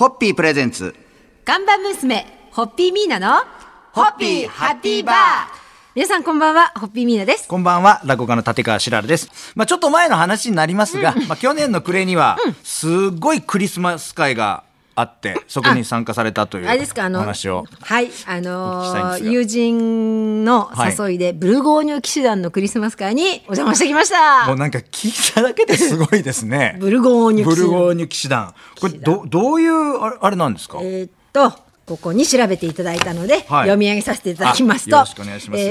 ホッピープレゼンツ。看板娘、ホッピーミーナの、ホッピーハッピーバー皆さんこんばんは、ホッピーミーナです。こんばんは、落語家の立川しららです。まあちょっと前の話になりますが、まあ去年の暮れには、すごいクリスマス会があって、そこに参加されたというあれですか、あの、お話を。はい、あのですが友人の誘いで、ブルゴーニュ騎士団のクリスマス会にお邪魔してきました。もうなんか聞いただけですごいですね。ブルゴーニュ騎士団。ブルゴーニュ騎士団。これどどういうあれあれなんですか？えーっとここに調べていただいたので、はい読み上げさせていただきますとえ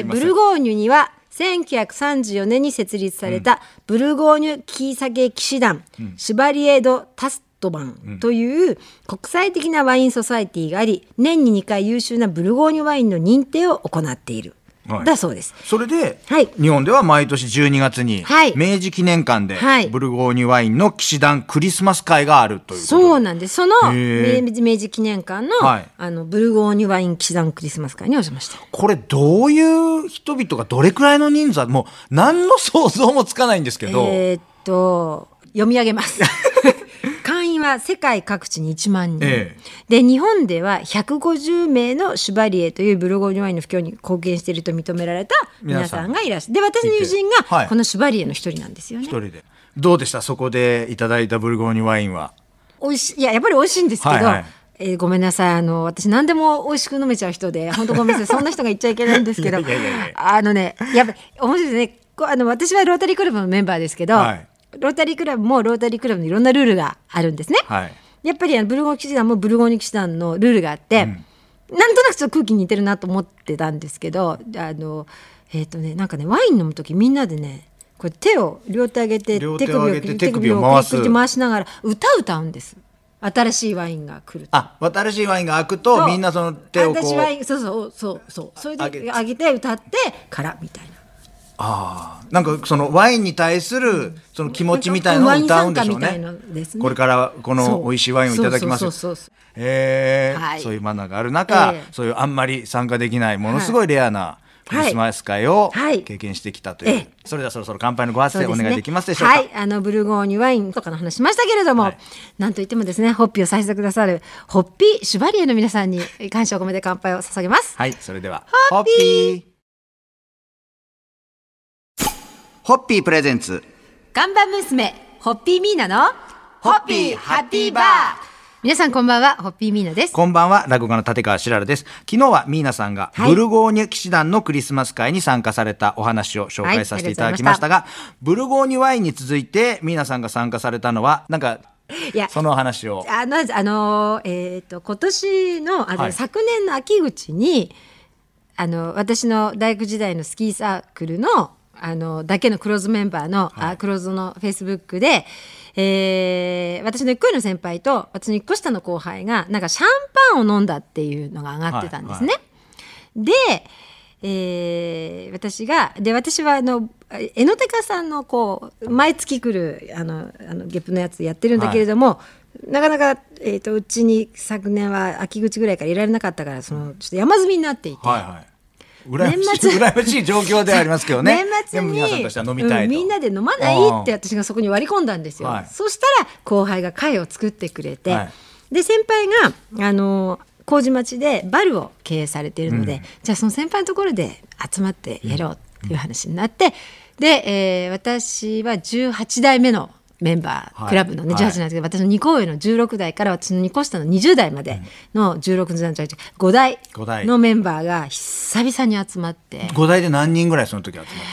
ーブルゴーニュには1934年に設立されたブルゴーニュキーサゲ騎士団、シュバリエ・ド・タストバンという国際的なワインソサエティがあり年に2回優秀なブルゴーニュワインの認定を行っている、はい。だそうです。それで、はい。日本では毎年12月に、はい。明治記念館で、はい。ブルゴーニュワインの騎士団クリスマス会があるということ。そうなんです。その明治記念館の,、はい。あのブルゴーニュワイン騎士団クリスマス会にお邪魔した。これどういう人々がどれくらいの人数もう何の想像もつかないんですけど、えーっと読み上げます。は世界各地に1万人、えで日本では150名のシュバリエというブルゴーニュワインの布教に貢献していると認められた皆さん。がいらっしゃる。で私の友人がこのシュバリエの一人なんですよね。一人で。どうでした？そこでいただいたブルゴーニュワインは。美味しいいややっぱり美味しいんですけど、はいはい。えーごめんなさい。あの私何でも美味しく飲めちゃう人で本当ごめんなさい。そんな人が言っちゃいけないんですけど。あのねやっぱり面白いですね。こうあの私はロータリークラブのメンバーですけど、はいロータリークラブもロータリークラブのいろんなルールがあるんですね。はい。やっぱりあのブルゴーニュ騎士団もブルゴーニュ騎士団のルールがあって、なんとなくちょっと空気に似てるなと思ってたんですけどあのえっ、とねなんかねワイン飲む時みんなでねこれ手を両手上げて両手を上げて手首を回す。回しながら歌歌うんです。新しいワインが来ると。あ新しいワインが開くとみんなその手をこ私ワイうンそうそうそうそう。それで上げて歌ってからみたいなああなんかそのワインに対するその気持ちみたいなのを歌うんでしょうね。ね。これからこの美味しいワインをいただきます。えはい。そういうマナーがある中、ええ。そういうあんまり参加できないものすごいレアなクリスマス会をはい。経験してきたという、ええ。それではそろそろ乾杯のご発声お願いできますでしょうか、はい、あのブルゴーニュワインとかの話しましたけれども、はい。なんといってもですね、ホッピーをさせてくださるホッピーシュバリエの皆さんに感謝を込めて乾杯を捧げます。はい、それでは。ホッピーホッピープレゼンツ。看板娘、ホッピーミーナのホッピーハッピーバー皆さんこんばんは、ホッピーミーナです。こんばんは、落語家の立川しららです。昨日はミーナさんが、はいブルゴーニュ騎士団のクリスマス会に参加されたお話を紹介させていただきましたが、ブルゴーニュワインに続いて、ミーナさんが参加されたのは、なんか、いやそのお話を。あまずあのーえっ、と今年のあの、はい昨年の秋口にあの私の大学時代のスキーサークルのあのだけのクローズメンバーの、あクローズのフェイスブックで、えー私の1個上の先輩と私の1個下の後輩がなんかシャンパンを飲んだっていうのが上がってたんですね。はいで、えー私がで私はあのエノテカさんのこう毎月来るあのあのゲップのやつやってるんだけれども、なかなか、えー、とうちに昨年は秋口ぐらいからいられなかったからそのちょっと山積みになっていて。はいはい。羨ましい、羨ましい状況ではありますけどね。年末に。皆さんとしては飲みたいと。うんみんなで飲まないって私がそこに割り込んだんですよ、はい。そしたら後輩が会を作ってくれて、はい。で先輩があの麹町でバルを経営されているので、じゃあその先輩のところで集まってやろうっていう話になって、で、えー私は18代目のメンバー、はい。クラブのね18なんですけど、私の2個上の16代から私の2個下の20代までの16代じゃ5代。五代。のメンバーが久々に集まって。五代で何人ぐらいその時集まったんです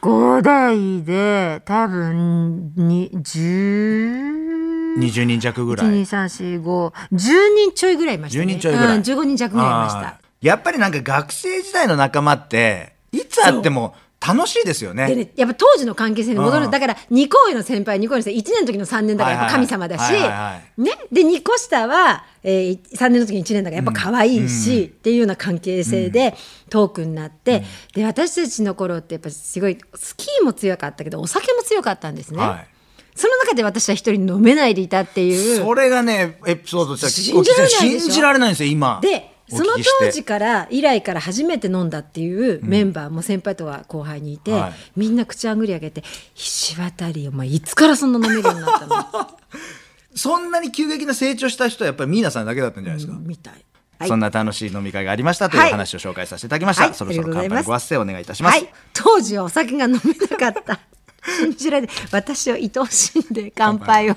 か？5代で多分に10 20人弱ぐらい。1234510人ちょいぐらいいましたね。10人ちょいぐらい。うん、15人弱ぐらいいましあたー。やっぱりなんか学生時代の仲間っていつ会っても楽しいですよね。でねやっぱ当時の関係性に戻うん。るだから2個上の先輩2個上の先輩1年の時の3年だからやっぱ神様だし、ね、で2個下は、えー、3年の時に1年だからやっぱ可愛いし、っていうような関係性でトークになって、で私たちの頃ってやっぱすごいスキーも強かったけどお酒も強かったんですね。はい。その中で私は一人飲めないでいたっていう。それがねエピソードとして信じられないでしょ？信じられないんですよ今。でおその当時から以来から初めて飲んだっていうメンバーも先輩とか後輩にいて、はいみんな口あんぐり上げて「石渡お前いつからそんな飲めるようになったの? 」そんなに急激な成長した人はやっぱりミーナさんだけだったんじゃないですか、みたい。はいそんな楽しい飲み会がありましたというはい話を紹介させていただきました、はいそろそろ乾杯ご発声お願いいたします、はい、当時はお酒が飲めなかった。信じられ。私を愛おしんで乾杯を。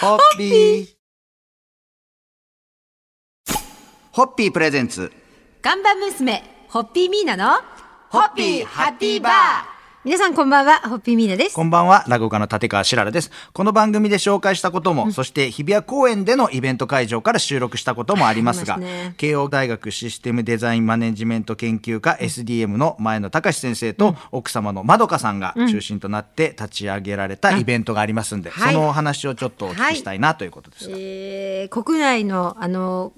ホッピーホッピープレゼンツ。看板娘、ホッピーミーナの、ホッピーハッピーバー。皆さんこんばんは、ホッピーミーナです。こんばんは、落語家の立川しららです。この番組で紹介したことも、そして日比谷公園でのイベント会場から収録したこともありますが、すね。慶応大学システムデザインマネジメント研究科 SDM の前野隆先生と、奥様のまどかさんが中心となって立ち上げられたイベントがありますんで、はい。そのお話をちょっとお聞きしたいなということですが。えー国内のあの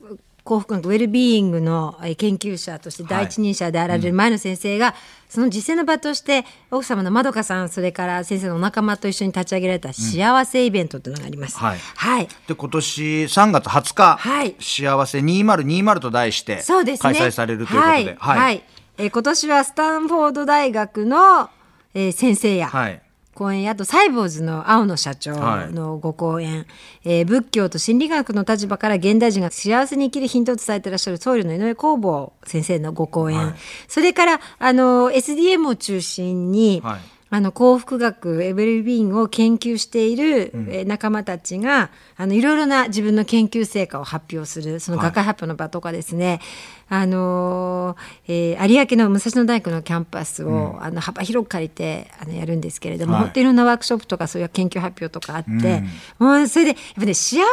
幸福学ウェルビーイングのえー研究者として第一人者であられる前野先生が、その実践の場として奥様のまどかさんそれから先生のお仲間と一緒に立ち上げられた幸せイベントというのがあります。はい。はい。で今年3月20日、はい。幸せ2020と題してそうですね。開催されるということで、はい。はい。えー今年はスタンフォード大学の、えー先生や、はい講演あとサイボーズの青野社長のご講演、えー仏教と心理学の立場から現代人が幸せに生きるヒントを伝えていらっしゃる僧侶の井上公房先生のご講演、はい。それからあの SDM を中心に、はいあの幸福学エブリビーングを研究している、えー仲間たちがあのいろいろな自分の研究成果を発表するその学会発表の場とかですね、あのーえー有明の武蔵野大学のキャンパスを、あの幅広く借りてあのやるんですけれども、はい。本当にいろんなワークショップとかそういう研究発表とかあって、もうそれでやっぱね幸せを考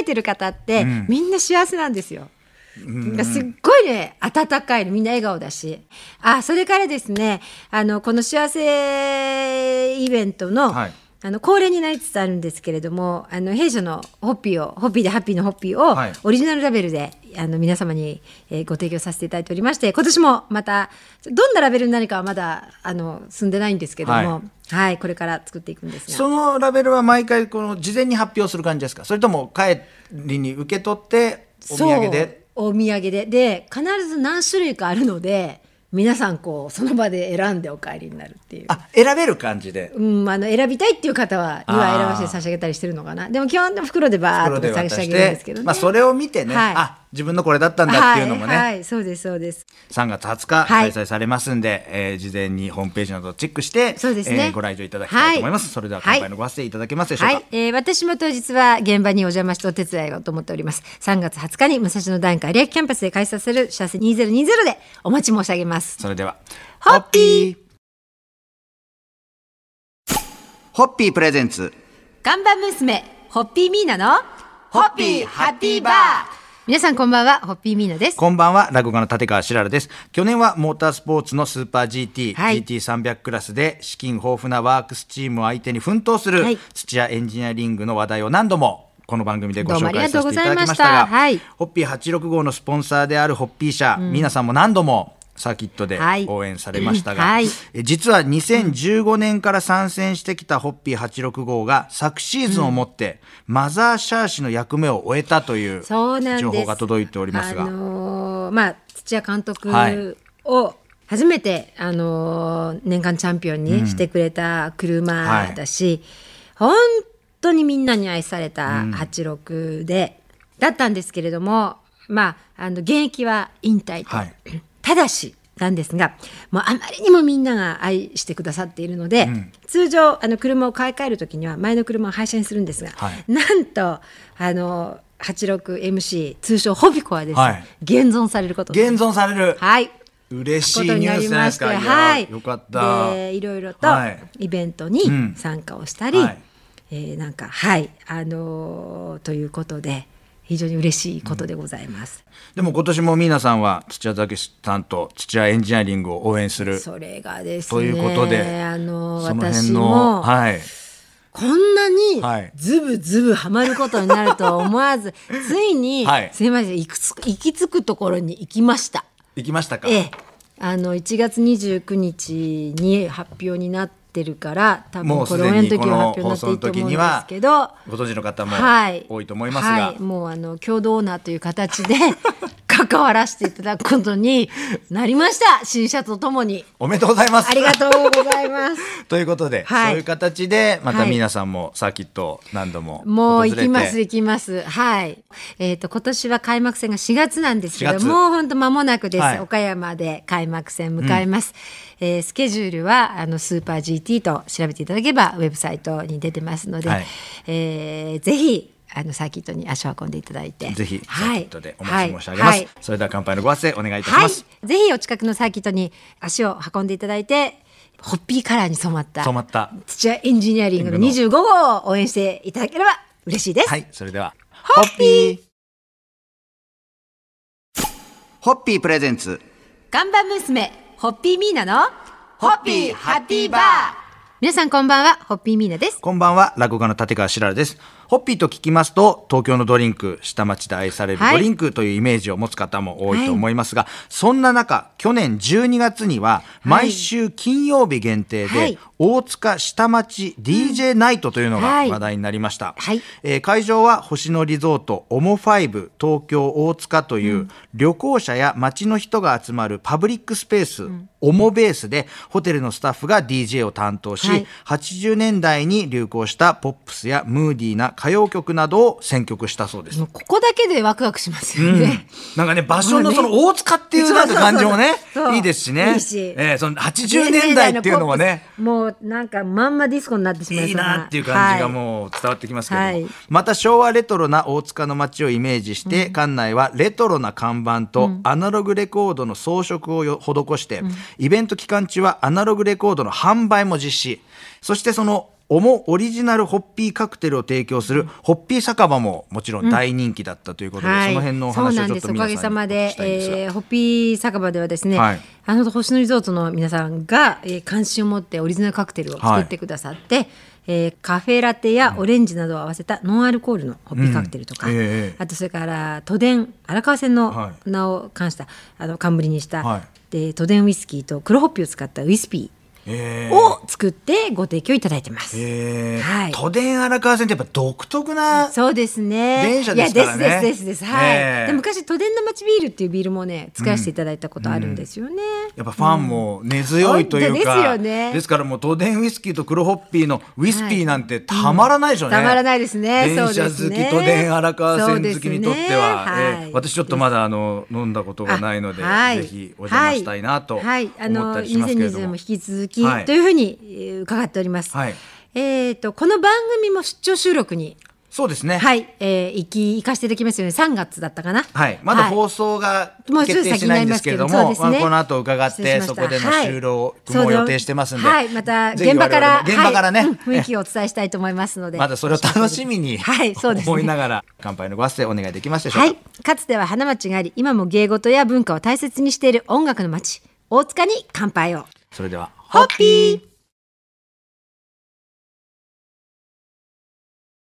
えてる方って、みんな幸せなんですよ。がすっごいね温かいのみんな笑顔だし。あそれからですねあのこの幸せイベントの,、はい。あの恒例になりつつあるんですけれどもあの弊社のホッピーをホッピーでハッピーのホッピーを、はい。オリジナルラベルであの皆様に、えーご提供させていただいておりまして今年もまたどんなラベルになるかはままだあの進んでないんですけども、ははいいこれから作っていくんですが。そのラベルは毎回この事前に発表する感じですか？それとも帰りに受け取ってお土産で？お土産で。で必ず何種類かあるので皆さんこうその場で選んでお帰りになるっていう。あ選べる感じで。うん、あの選びたいっていう方はにはあー。選ばせて差し上げたりしてるのかな。でも基本袋でバー袋でッと差し上げるんですけどね、てまあそれを見てね、はい。あ自分のこれだったんだっていうのもね、はい、はい、そうですそうです。3月20日はい。開催されますんで、えー事前にホームページなどをチェックしてそうですね。えーご来場いただきたいと思います、はい。それでは乾杯のご発声いただけますでしょうか、はい、えー私も当日は現場にお邪魔してお手伝いをと思っております。3月20日に武蔵野大学有明キャンパスで開催される幸せ2020でお待ち申し上げます。それではホッピー。ホッピープレゼンツ。看板娘ホッピーミーナのホッピーハッピーバー皆さんこんばんはホッピーミーナです。こんばんは、落語家の立川しららです。去年はモータースポーツのスーパー GT、はい。GT300 クラスで資金豊富なワークスチームを相手に奮闘するはい。土屋エンジニアリングの話題を何度もこの番組でご紹介させていただきましたたが、はい。ホッピー865のスポンサーであるホッピー社、皆さんも何度もサーキットではい。応援されましたが、はい。え実は2015年から参戦してきたホッピー865が昨シーズンをもってマザーシャー氏の役目を終えたという情報が届いておりますが。あのーまあ土屋監督はい。を初めて、あのー年間チャンピオンにしてくれた車だし、本当にみんなに愛された86で、だったんですけれどもまああの現役は引退と、はいただしなんですがもうあまりにもみんなが愛してくださっているので、通常あの車を買い替える時には前の車を廃車にするんですが、はい。なんとあの 86MC 通称ホビコはです。ね、はい。現存されること現存される、はい。嬉しいニュースじゃないですかはい、よかった。でいろいろとはい。イベントにうん。参加をしたり、はい。えーなんかはい。あのーということで非常に嬉しいことでございます。でも今年も皆さんは土屋武さんと土屋エンジニアリングを応援する。それがですねということであの私もはい。こんなにはい。ズブズブハマることになるとは思わず、ついに、はい。すいません行くつ行き着くところに行きました。行きましたか、ええ、あの1月29日に発表になってるから多分これ応援の時は発表になっていいと思うんですけど。ご存知の方もはい、多いと思いますが、はい、もうあの共同オーナーという形で関わらせていただくことになりました。新車とともに。おめでとうございます。ありがとうございます。ということで、はい。そういう形でまたはい。皆さんもサーキットを何度ももう行きます行きます。はい。えっ、と今年は開幕戦が4月なんですけ4月。どもう本当間もなくです、はい。岡山で開幕戦迎えます、えースケジュールはあのスーパー GT と調べていただければウェブサイトに出てますので、はい。えーぜひあのサーキットに足を運んでいただいて。ぜひサはい。ーキットでお待ち申し上げます、はい。それでは乾杯のご発声お願いいたしはい。ます、ぜひお近くのサーキットに足を運んでいただいてホッピーカラーに染まった染まった。土屋エンジニアリングの25号を応援していただければ嬉しいです、はい。それではホッピー。ホッピープレゼンツ。看板娘ホッピーミーナのホッピーハッピーバー。皆さんこんばんはホッピーミーナです。こんばんは落語家の立川しららですホッピーと聞きますと東京のドリンク下町で愛されるはい。ドリンクというイメージを持つ方も多いと思いますが、そんな中去年12月には毎週金曜日限定で、はい。大塚下町 DJ ナイトというのがはい。話題になりました、はい。えー会場は星野リゾートオモファイブ東京大塚という旅行者や街の人が集まるパブリックスペース、オモベースでホテルのスタッフが DJ を担当し、はい。80年代に流行したポップスやムーディーな歌謡曲などを選曲したそうです。ここだけでワクワクしますよね、なんかね、場所のその大塚っていうなんか感じもねいいですしね。いいし。えーその80年代っていうのもね、もうなんかまんまディスコになってしまいいいそうなっていう感じがう、もう伝わってきますけれども、はい。また昭和レトロな大塚の街をイメージして、館内はレトロな看板とアナログレコードの装飾をよ施して、イベント期間中はアナログレコードの販売も実施。そしてそのオモオリジナルホッピーカクテルを提供するホッピー酒場ももちろん大人気だったということで、はい、その辺のお話をちょっとそうなんですおかげ皆さまでえー、ホッピー酒場ではですね、はい。あの星野リゾートの皆さんが、えー関心を持ってオリジナルカクテルを作ってくださって、えーカフェラテやオレンジなどを合わせたノンアルコールのホッピーカクテルとか、うん。ええあとそれから都電荒川線のは名を冠した、あの冠にした、はい。で都電ウイスキーと黒ホッピーを使ったウイスピえーを作ってご提供いただいてます。えー。はい。都電荒川線ってやっぱ独特なそうですね。電車ですからね。いやですですです。はい。ええ。で昔都電の町ビールっていうビールもね使わせていただいたことあるんですよね。やっぱファンも根強いというか、ですよね。ですからもう都電ウイスキーと黒ホッピーのウイスピーなんてたまらないでしょうね、たまらないですね。電車好き、都電荒川線好きにとっては、はい私ちょっとまだあの飲んだことがないので、あはい。ぜひお邪魔したいなと思はい、あったのりしますけれど2020年も、も引き続き、はい。というふうにえー伺っております。はい。えっ、とこの番組も出張収録にそうですね、はい、えー、行き行かせていただきますよね。3月だったかな。はい、まだはい。放送がもうすぐ決定してないんですけれども、先になりますけどそうね。まあ、この後伺ってそこでの収録も予定してますんで、はい、また現場から現場からね、はいうん雰囲気をお伝えしたいと思いますので、まだそれを楽しみに、はい。そうですね。思いながら乾杯のご発声お願いできますでしょうか？はい、かつては花街があり、今も芸事や文化を大切にしている音楽の街、大塚に乾杯を。それではホッピー